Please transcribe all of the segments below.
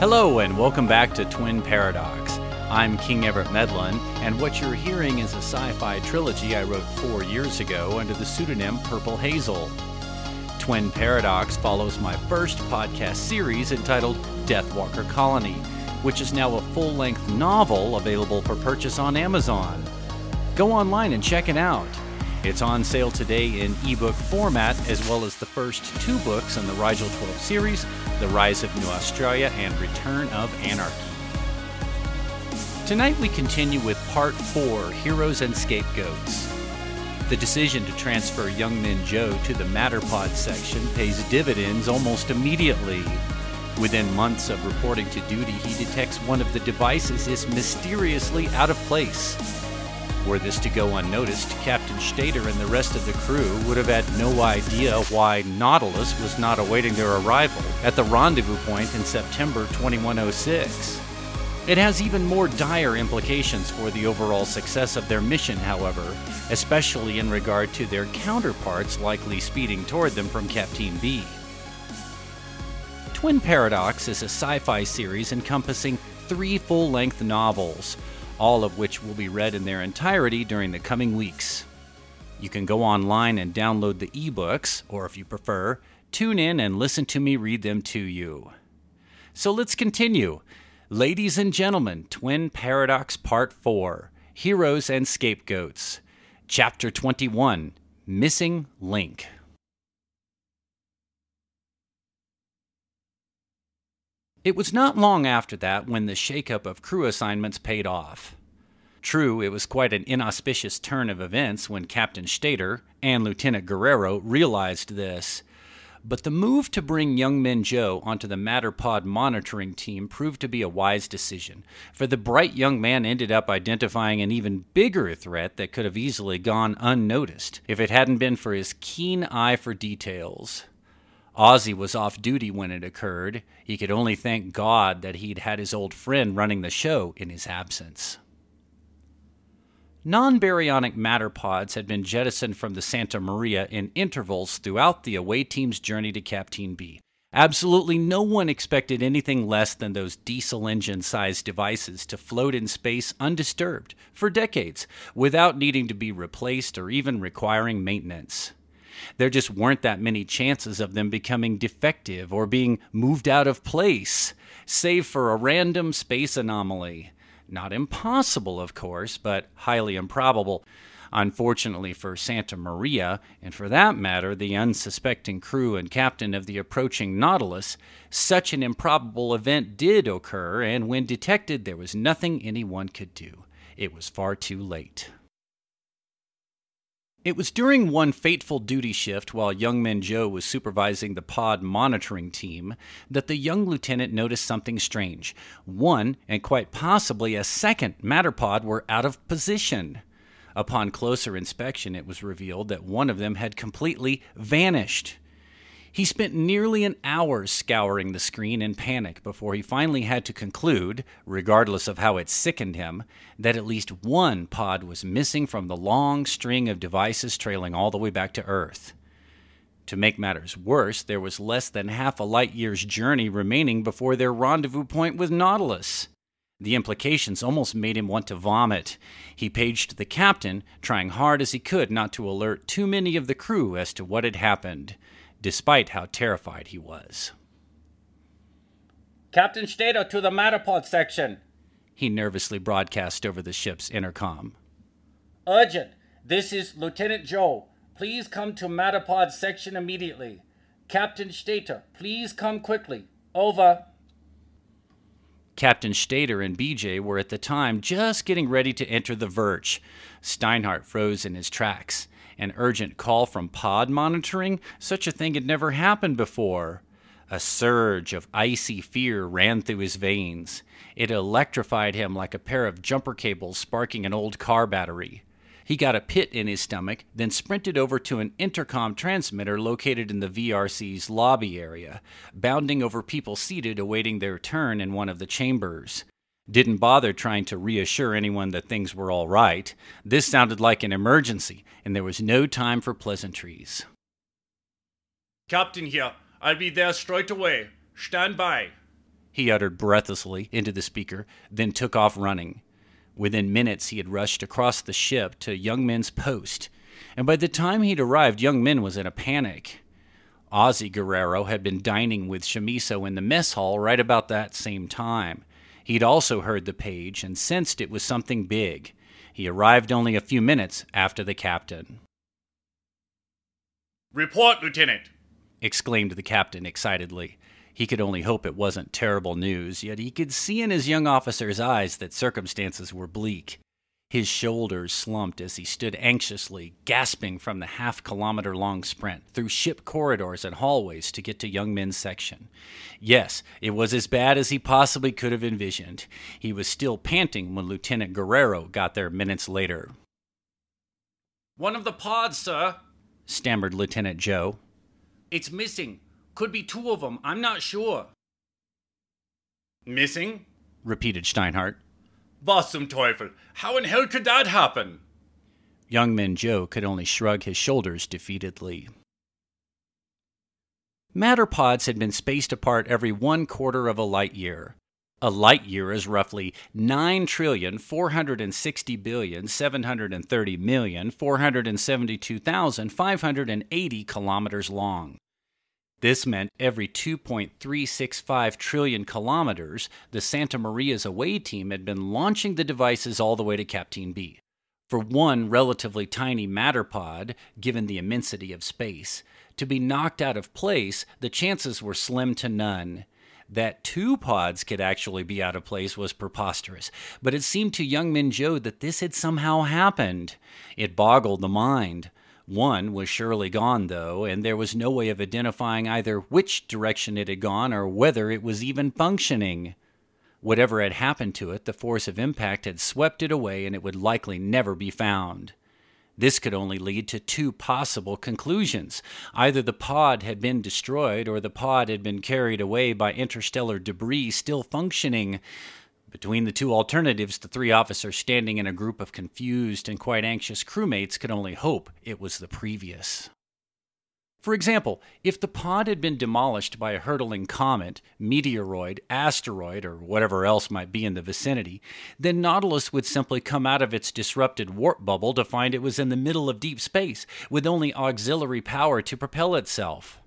Hello, and welcome back to Twin Paradox. I'm King Everett Medlin, and what you're hearing is a sci fi trilogy I wrote four years ago under the pseudonym Purple Hazel. Twin Paradox follows my first podcast series entitled Deathwalker Colony, which is now a full length novel available for purchase on Amazon. Go online and check it out. It's on sale today in ebook format, as well as the first two books in the Rigel 12 series The Rise of New Australia and Return of Anarchy. Tonight we continue with Part 4 Heroes and Scapegoats. The decision to transfer Young Min Joe to the Matterpod section pays dividends almost immediately. Within months of reporting to duty, he detects one of the devices is mysteriously out of place. Were this to go unnoticed, Captain Stater and the rest of the crew would have had no idea why Nautilus was not awaiting their arrival at the rendezvous point in September 2106. It has even more dire implications for the overall success of their mission, however, especially in regard to their counterparts likely speeding toward them from Kapteyn b. Twin Paradox is a sci fi series encompassing three full length novels all of which will be read in their entirety during the coming weeks. You can go online and download the ebooks, or if you prefer, tune in and listen to me read them to you. So let's continue. Ladies and gentlemen, Twin Paradox Part 4 Heroes and Scapegoats. Chapter 21 Missing Link. It was not long after that when the shakeup of crew assignments paid off. True, it was quite an inauspicious turn of events when Captain Stater and Lieutenant Guerrero realized this. But the move to bring Young Min Joe onto the Matterpod monitoring team proved to be a wise decision, for the bright young man ended up identifying an even bigger threat that could have easily gone unnoticed if it hadn't been for his keen eye for details. Ozzy was off duty when it occurred. He could only thank God that he'd had his old friend running the show in his absence. Non baryonic matter pods had been jettisoned from the Santa Maria in intervals throughout the away team's journey to Kapteyn b. Absolutely no one expected anything less than those diesel engine sized devices to float in space undisturbed for decades without needing to be replaced or even requiring maintenance. There just weren't that many chances of them becoming defective or being moved out of place, save for a random space anomaly. Not impossible, of course, but highly improbable. Unfortunately for Santa Maria, and for that matter, the unsuspecting crew and captain of the approaching Nautilus, such an improbable event did occur, and when detected, there was nothing anyone could do. It was far too late. It was during one fateful duty shift while young Min Joe was supervising the pod monitoring team that the young lieutenant noticed something strange. One, and quite possibly a second, matter pod were out of position. Upon closer inspection, it was revealed that one of them had completely vanished. He spent nearly an hour scouring the screen in panic before he finally had to conclude, regardless of how it sickened him, that at least one pod was missing from the long string of devices trailing all the way back to Earth. To make matters worse, there was less than half a light year's journey remaining before their rendezvous point with Nautilus. The implications almost made him want to vomit. He paged the captain, trying hard as he could not to alert too many of the crew as to what had happened despite how terrified he was. Captain Stater to the Matterpod section, he nervously broadcast over the ship's intercom. Urgent. This is Lieutenant Joe. Please come to Matterpod section immediately. Captain Stater, please come quickly. Over. Captain Stater and BJ were at the time just getting ready to enter the Verge. Steinhardt froze in his tracks. An urgent call from pod monitoring? Such a thing had never happened before. A surge of icy fear ran through his veins. It electrified him like a pair of jumper cables sparking an old car battery. He got a pit in his stomach, then sprinted over to an intercom transmitter located in the VRC's lobby area, bounding over people seated awaiting their turn in one of the chambers. Didn't bother trying to reassure anyone that things were all right. This sounded like an emergency, and there was no time for pleasantries. Captain here. I'll be there straight away. Stand by. he uttered breathlessly into the speaker, then took off running. Within minutes, he had rushed across the ship to Young Min's post, and by the time he'd arrived, Young Min was in a panic. Ozzy Guerrero had been dining with Shamiso in the mess hall right about that same time. He'd also heard the page and sensed it was something big. He arrived only a few minutes after the captain. Report, Lieutenant! exclaimed the captain excitedly. He could only hope it wasn't terrible news, yet he could see in his young officer's eyes that circumstances were bleak. His shoulders slumped as he stood anxiously, gasping from the half kilometer long sprint through ship corridors and hallways to get to Young Min's section. Yes, it was as bad as he possibly could have envisioned. He was still panting when Lieutenant Guerrero got there minutes later. One of the pods, sir, stammered Lieutenant Joe. It's missing. Could be two of them. I'm not sure. Missing? repeated Steinhardt. Was zum Teufel? How in hell could that happen? Young Min Joe could only shrug his shoulders defeatedly. Matter pods had been spaced apart every one quarter of a light year. A light year is roughly 9 trillion 460 billion 730 million 472,580 kilometers long. This meant every 2.365 trillion kilometers, the Santa Maria's away team had been launching the devices all the way to Kapteyn b. For one relatively tiny matter pod, given the immensity of space, to be knocked out of place, the chances were slim to none. That two pods could actually be out of place was preposterous, but it seemed to young Min Joe that this had somehow happened. It boggled the mind. One was surely gone, though, and there was no way of identifying either which direction it had gone or whether it was even functioning. Whatever had happened to it, the force of impact had swept it away and it would likely never be found. This could only lead to two possible conclusions. Either the pod had been destroyed or the pod had been carried away by interstellar debris still functioning. Between the two alternatives, the three officers standing in a group of confused and quite anxious crewmates could only hope it was the previous. For example, if the pod had been demolished by a hurtling comet, meteoroid, asteroid, or whatever else might be in the vicinity, then Nautilus would simply come out of its disrupted warp bubble to find it was in the middle of deep space, with only auxiliary power to propel itself.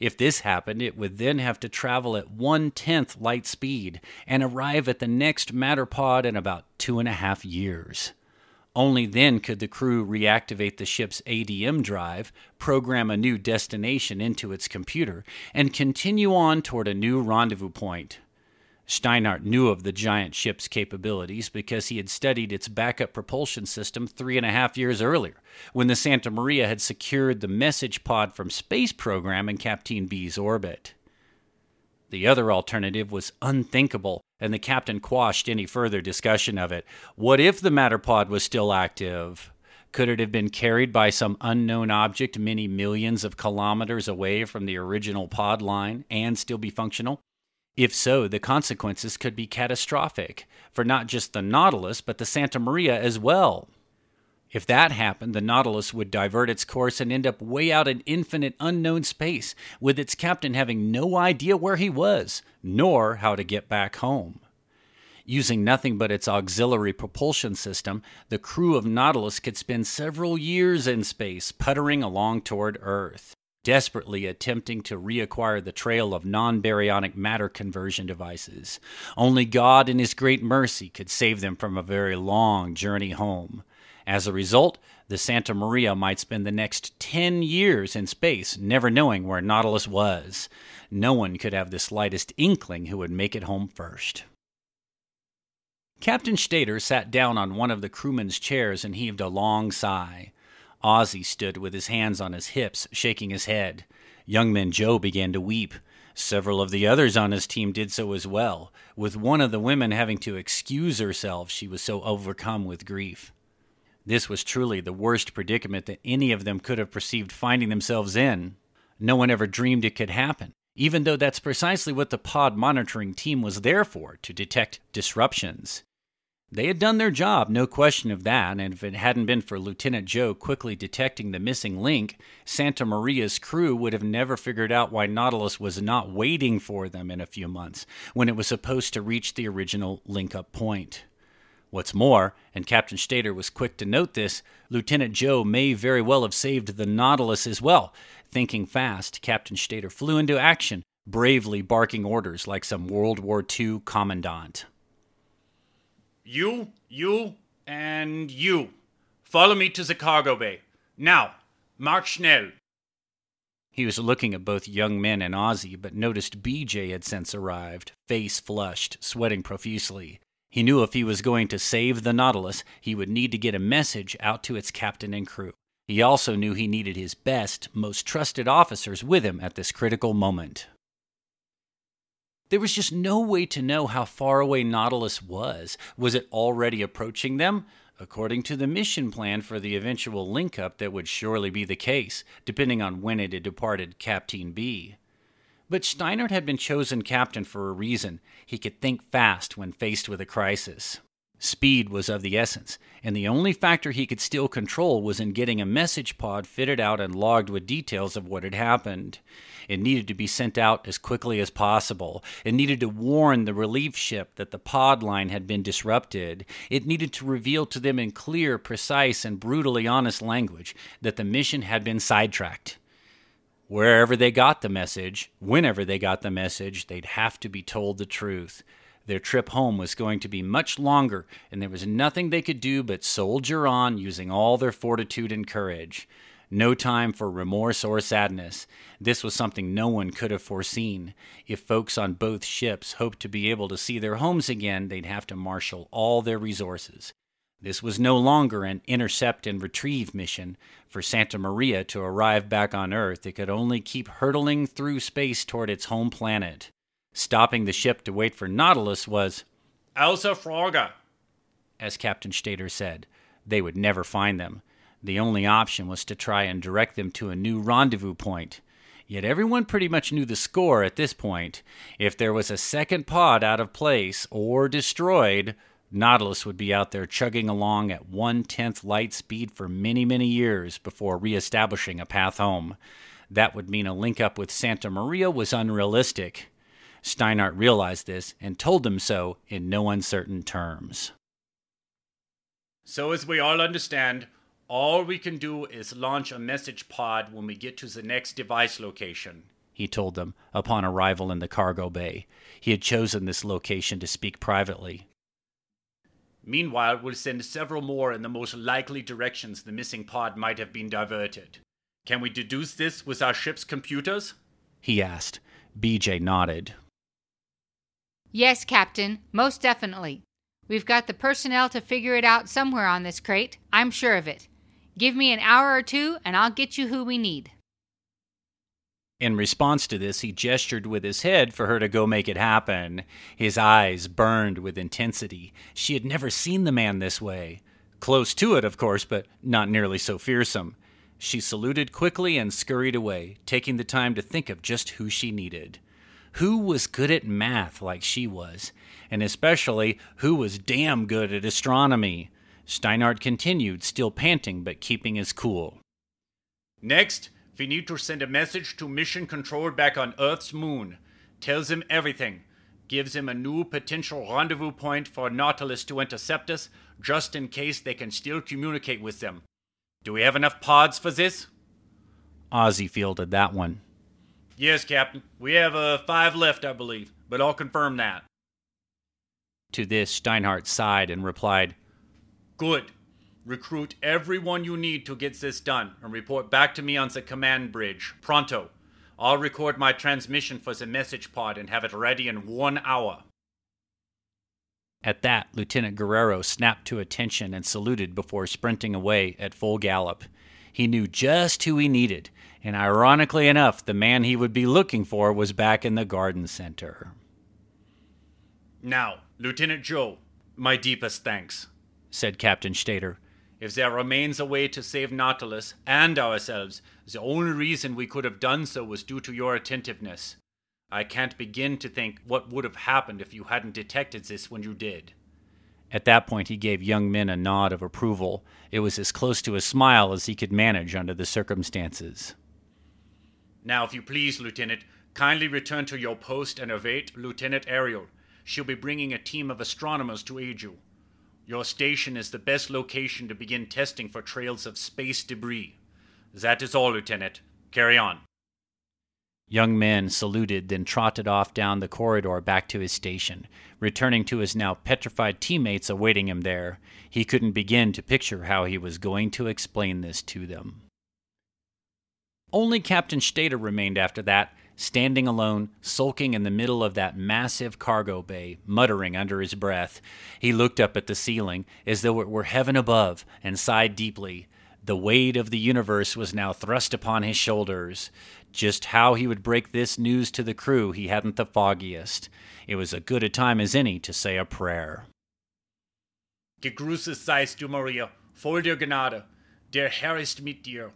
If this happened, it would then have to travel at one tenth light speed and arrive at the next matter pod in about two and a half years. Only then could the crew reactivate the ship's ADM drive, program a new destination into its computer, and continue on toward a new rendezvous point. Steinhardt knew of the giant ship's capabilities because he had studied its backup propulsion system three and a half years earlier, when the Santa Maria had secured the message pod from space program in Kapteyn b's orbit. The other alternative was unthinkable, and the captain quashed any further discussion of it. What if the matter pod was still active? Could it have been carried by some unknown object many millions of kilometers away from the original pod line and still be functional? If so, the consequences could be catastrophic for not just the Nautilus, but the Santa Maria as well. If that happened, the Nautilus would divert its course and end up way out in infinite unknown space, with its captain having no idea where he was, nor how to get back home. Using nothing but its auxiliary propulsion system, the crew of Nautilus could spend several years in space puttering along toward Earth desperately attempting to reacquire the trail of non baryonic matter conversion devices. Only God, in His great mercy, could save them from a very long journey home. As a result, the Santa Maria might spend the next 10 years in space never knowing where Nautilus was. No one could have the slightest inkling who would make it home first. Captain Stater sat down on one of the crewmen's chairs and heaved a long sigh. Ozzy stood with his hands on his hips, shaking his head. Young Min Joe began to weep. Several of the others on his team did so as well, with one of the women having to excuse herself, she was so overcome with grief. This was truly the worst predicament that any of them could have perceived finding themselves in. No one ever dreamed it could happen, even though that's precisely what the pod monitoring team was there for to detect disruptions. They had done their job, no question of that, and if it hadn't been for Lieutenant Joe quickly detecting the missing link, Santa Maria's crew would have never figured out why Nautilus was not waiting for them in a few months when it was supposed to reach the original link up point. What's more, and Captain Stater was quick to note this, Lieutenant Joe may very well have saved the Nautilus as well. Thinking fast, Captain Stater flew into action, bravely barking orders like some World War II commandant. You, you, and you. Follow me to the cargo bay. Now, march schnell. He was looking at both Young Min and Ozzy, but noticed BJ had since arrived, face flushed, sweating profusely. He knew if he was going to save the Nautilus, he would need to get a message out to its captain and crew. He also knew he needed his best, most trusted officers with him at this critical moment. There was just no way to know how far away Nautilus was. Was it already approaching them? According to the mission plan for the eventual link up, that would surely be the case, depending on when it had departed Kapteyn b. But Steinhardt had been chosen captain for a reason. He could think fast when faced with a crisis. Speed was of the essence, and the only factor he could still control was in getting a message pod fitted out and logged with details of what had happened. It needed to be sent out as quickly as possible. It needed to warn the relief ship that the pod line had been disrupted. It needed to reveal to them in clear, precise, and brutally honest language that the mission had been sidetracked. Wherever they got the message, whenever they got the message, they'd have to be told the truth. Their trip home was going to be much longer, and there was nothing they could do but soldier on using all their fortitude and courage. No time for remorse or sadness. This was something no one could have foreseen. If folks on both ships hoped to be able to see their homes again, they'd have to marshal all their resources. This was no longer an intercept and retrieve mission. For Santa Maria to arrive back on Earth, it could only keep hurtling through space toward its home planet. Stopping the ship to wait for Nautilus was Elsa Frogger, as Captain Stater said. They would never find them. The only option was to try and direct them to a new rendezvous point. Yet everyone pretty much knew the score at this point. If there was a second pod out of place or destroyed, Nautilus would be out there chugging along at one tenth light speed for many, many years before reestablishing a path home. That would mean a link up with Santa Maria was unrealistic. Steinhardt realized this and told them so in no uncertain terms. So, as we all understand, all we can do is launch a message pod when we get to the next device location, he told them upon arrival in the cargo bay. He had chosen this location to speak privately. Meanwhile, we'll send several more in the most likely directions the missing pod might have been diverted. Can we deduce this with our ship's computers? He asked. BJ nodded. Yes, Captain, most definitely. We've got the personnel to figure it out somewhere on this crate. I'm sure of it. Give me an hour or two, and I'll get you who we need. In response to this, he gestured with his head for her to go make it happen. His eyes burned with intensity. She had never seen the man this way. Close to it, of course, but not nearly so fearsome. She saluted quickly and scurried away, taking the time to think of just who she needed. Who was good at math like she was? And especially, who was damn good at astronomy? Steinhardt continued, still panting but keeping his cool. Next, we need to send a message to Mission Control back on Earth's moon. Tells him everything. Gives him a new potential rendezvous point for Nautilus to intercept us, just in case they can still communicate with them. Do we have enough pods for this? Ozzy fielded that one. Yes, Captain. We have uh, five left, I believe, but I'll confirm that. To this, Steinhardt sighed and replied, Good. Recruit everyone you need to get this done and report back to me on the command bridge. Pronto. I'll record my transmission for the message pod and have it ready in one hour. At that, Lieutenant Guerrero snapped to attention and saluted before sprinting away at full gallop. He knew just who he needed and ironically enough, the man he would be looking for was back in the garden center. Now, Lieutenant Joe, my deepest thanks, said Captain Stater. If there remains a way to save Nautilus and ourselves, the only reason we could have done so was due to your attentiveness. I can't begin to think what would have happened if you hadn't detected this when you did. At that point, he gave young Min a nod of approval. It was as close to a smile as he could manage under the circumstances. Now, if you please, Lieutenant, kindly return to your post and await Lieutenant Ariel. She'll be bringing a team of astronomers to aid you. Your station is the best location to begin testing for trails of space debris. That is all, Lieutenant. Carry on. Young Min saluted, then trotted off down the corridor back to his station, returning to his now petrified teammates awaiting him there. He couldn't begin to picture how he was going to explain this to them. Only Captain Stater remained after that, standing alone, sulking in the middle of that massive cargo bay, muttering under his breath. He looked up at the ceiling as though it were heaven above and sighed deeply. The weight of the universe was now thrust upon his shoulders. Just how he would break this news to the crew, he hadn't the foggiest. It was as good a time as any to say a prayer. Gegrüßet seist du, Maria, voll der Gnade. Der Herr ist mit dir.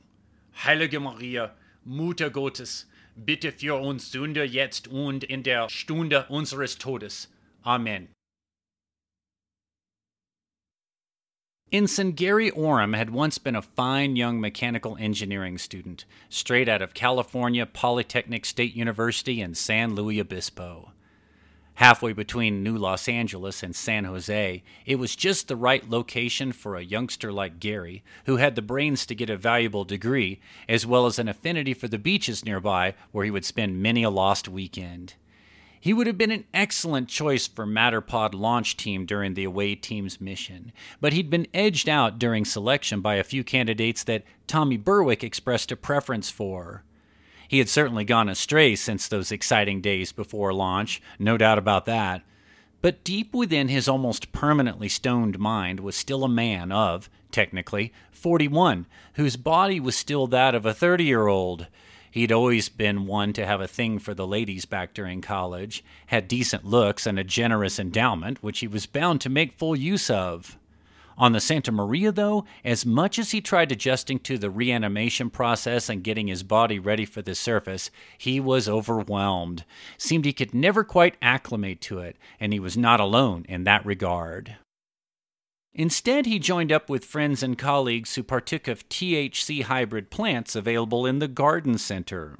Heilige Maria, Mutter Gottes, bitte für uns Sünder jetzt und in der Stunde unseres Todes. Amen. Ensign Gary Oram had once been a fine young mechanical engineering student, straight out of California Polytechnic State University in San Luis Obispo. Halfway between New Los Angeles and San Jose, it was just the right location for a youngster like Gary, who had the brains to get a valuable degree, as well as an affinity for the beaches nearby where he would spend many a lost weekend. He would have been an excellent choice for Matterpod launch team during the away team's mission, but he'd been edged out during selection by a few candidates that Tommy Berwick expressed a preference for. He had certainly gone astray since those exciting days before launch, no doubt about that. But deep within his almost permanently stoned mind was still a man of, technically, 41, whose body was still that of a 30 year old. He'd always been one to have a thing for the ladies back during college, had decent looks and a generous endowment, which he was bound to make full use of. On the Santa Maria, though, as much as he tried adjusting to the reanimation process and getting his body ready for the surface, he was overwhelmed. Seemed he could never quite acclimate to it, and he was not alone in that regard. Instead, he joined up with friends and colleagues who partook of THC hybrid plants available in the garden center.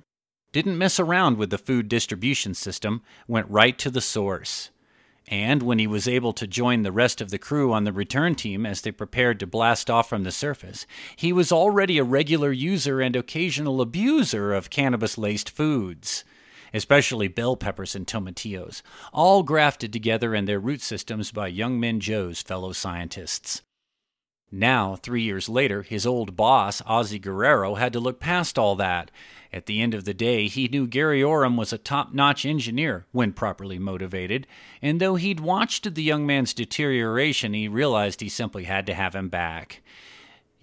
Didn't mess around with the food distribution system, went right to the source. And when he was able to join the rest of the crew on the return team as they prepared to blast off from the surface, he was already a regular user and occasional abuser of cannabis laced foods especially bell peppers and tomatillos, all grafted together in their root systems by Young Min Joe's fellow scientists. Now, three years later, his old boss, Ozzy Guerrero, had to look past all that. At the end of the day, he knew Gary Oram was a top notch engineer when properly motivated, and though he'd watched the young man's deterioration, he realized he simply had to have him back.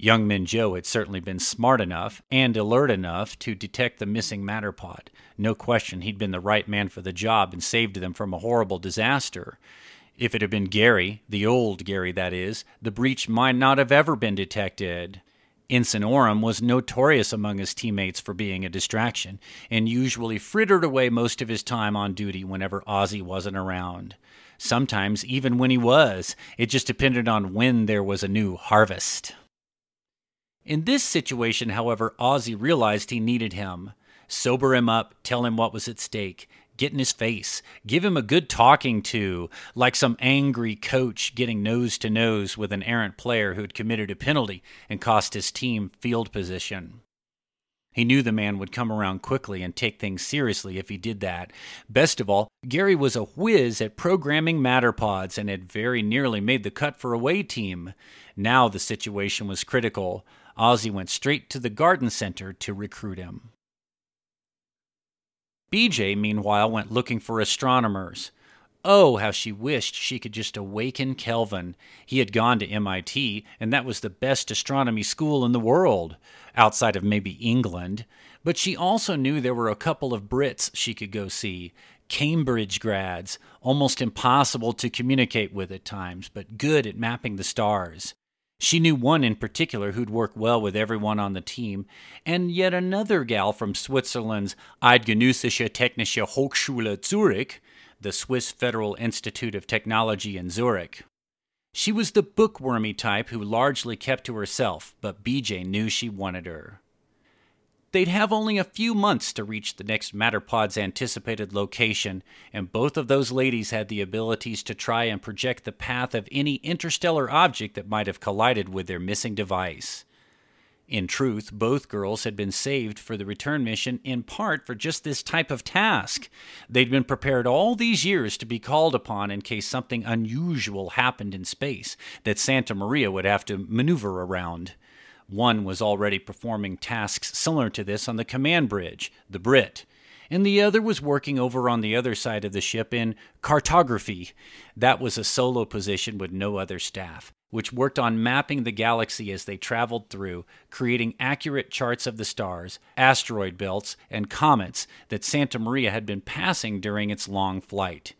Young Min Joe had certainly been smart enough and alert enough to detect the missing matter pod. No question he'd been the right man for the job and saved them from a horrible disaster. If it had been Gary, the old Gary that is, the breach might not have ever been detected. Ensign was notorious among his teammates for being a distraction, and usually frittered away most of his time on duty whenever Ozzy wasn't around. Sometimes, even when he was, it just depended on when there was a new harvest. In this situation, however, Ozzy realized he needed him. Sober him up, tell him what was at stake, get in his face, give him a good talking to, like some angry coach getting nose to nose with an errant player who had committed a penalty and cost his team field position. He knew the man would come around quickly and take things seriously if he did that. Best of all, Gary was a whiz at programming Matterpods and had very nearly made the cut for away team. Now the situation was critical. Ozzy went straight to the garden center to recruit him. BJ, meanwhile, went looking for astronomers. Oh, how she wished she could just awaken Kelvin. He had gone to MIT, and that was the best astronomy school in the world, outside of maybe England. But she also knew there were a couple of Brits she could go see. Cambridge grads, almost impossible to communicate with at times, but good at mapping the stars. She knew one in particular who'd work well with everyone on the team, and yet another gal from Switzerland's Eidgenössische Technische Hochschule Zurich, the Swiss Federal Institute of Technology in Zurich. She was the bookwormy type who largely kept to herself, but BJ knew she wanted her. They'd have only a few months to reach the next Matterpod's anticipated location, and both of those ladies had the abilities to try and project the path of any interstellar object that might have collided with their missing device. In truth, both girls had been saved for the return mission in part for just this type of task. They'd been prepared all these years to be called upon in case something unusual happened in space that Santa Maria would have to maneuver around. One was already performing tasks similar to this on the command bridge, the Brit, and the other was working over on the other side of the ship in cartography. That was a solo position with no other staff, which worked on mapping the galaxy as they traveled through, creating accurate charts of the stars, asteroid belts, and comets that Santa Maria had been passing during its long flight.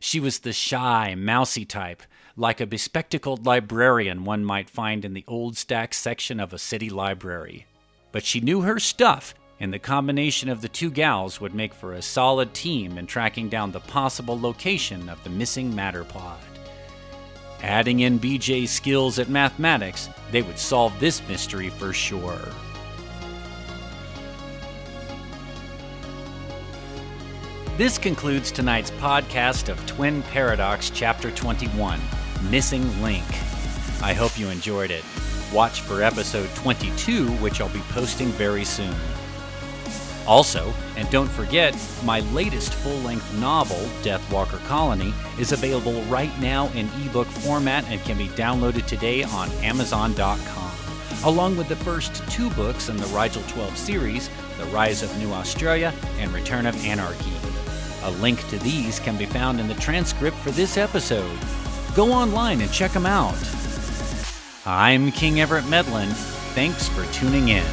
She was the shy, mousy type, like a bespectacled librarian one might find in the old stack section of a city library. But she knew her stuff, and the combination of the two gals would make for a solid team in tracking down the possible location of the missing matter pod. Adding in BJ's skills at mathematics, they would solve this mystery for sure. This concludes tonight's podcast of Twin Paradox Chapter 21 Missing Link. I hope you enjoyed it. Watch for episode 22, which I'll be posting very soon. Also, and don't forget, my latest full length novel, Deathwalker Colony, is available right now in ebook format and can be downloaded today on Amazon.com, along with the first two books in the Rigel 12 series The Rise of New Australia and Return of Anarchy. A link to these can be found in the transcript for this episode. Go online and check them out. I'm King Everett Medlin. Thanks for tuning in.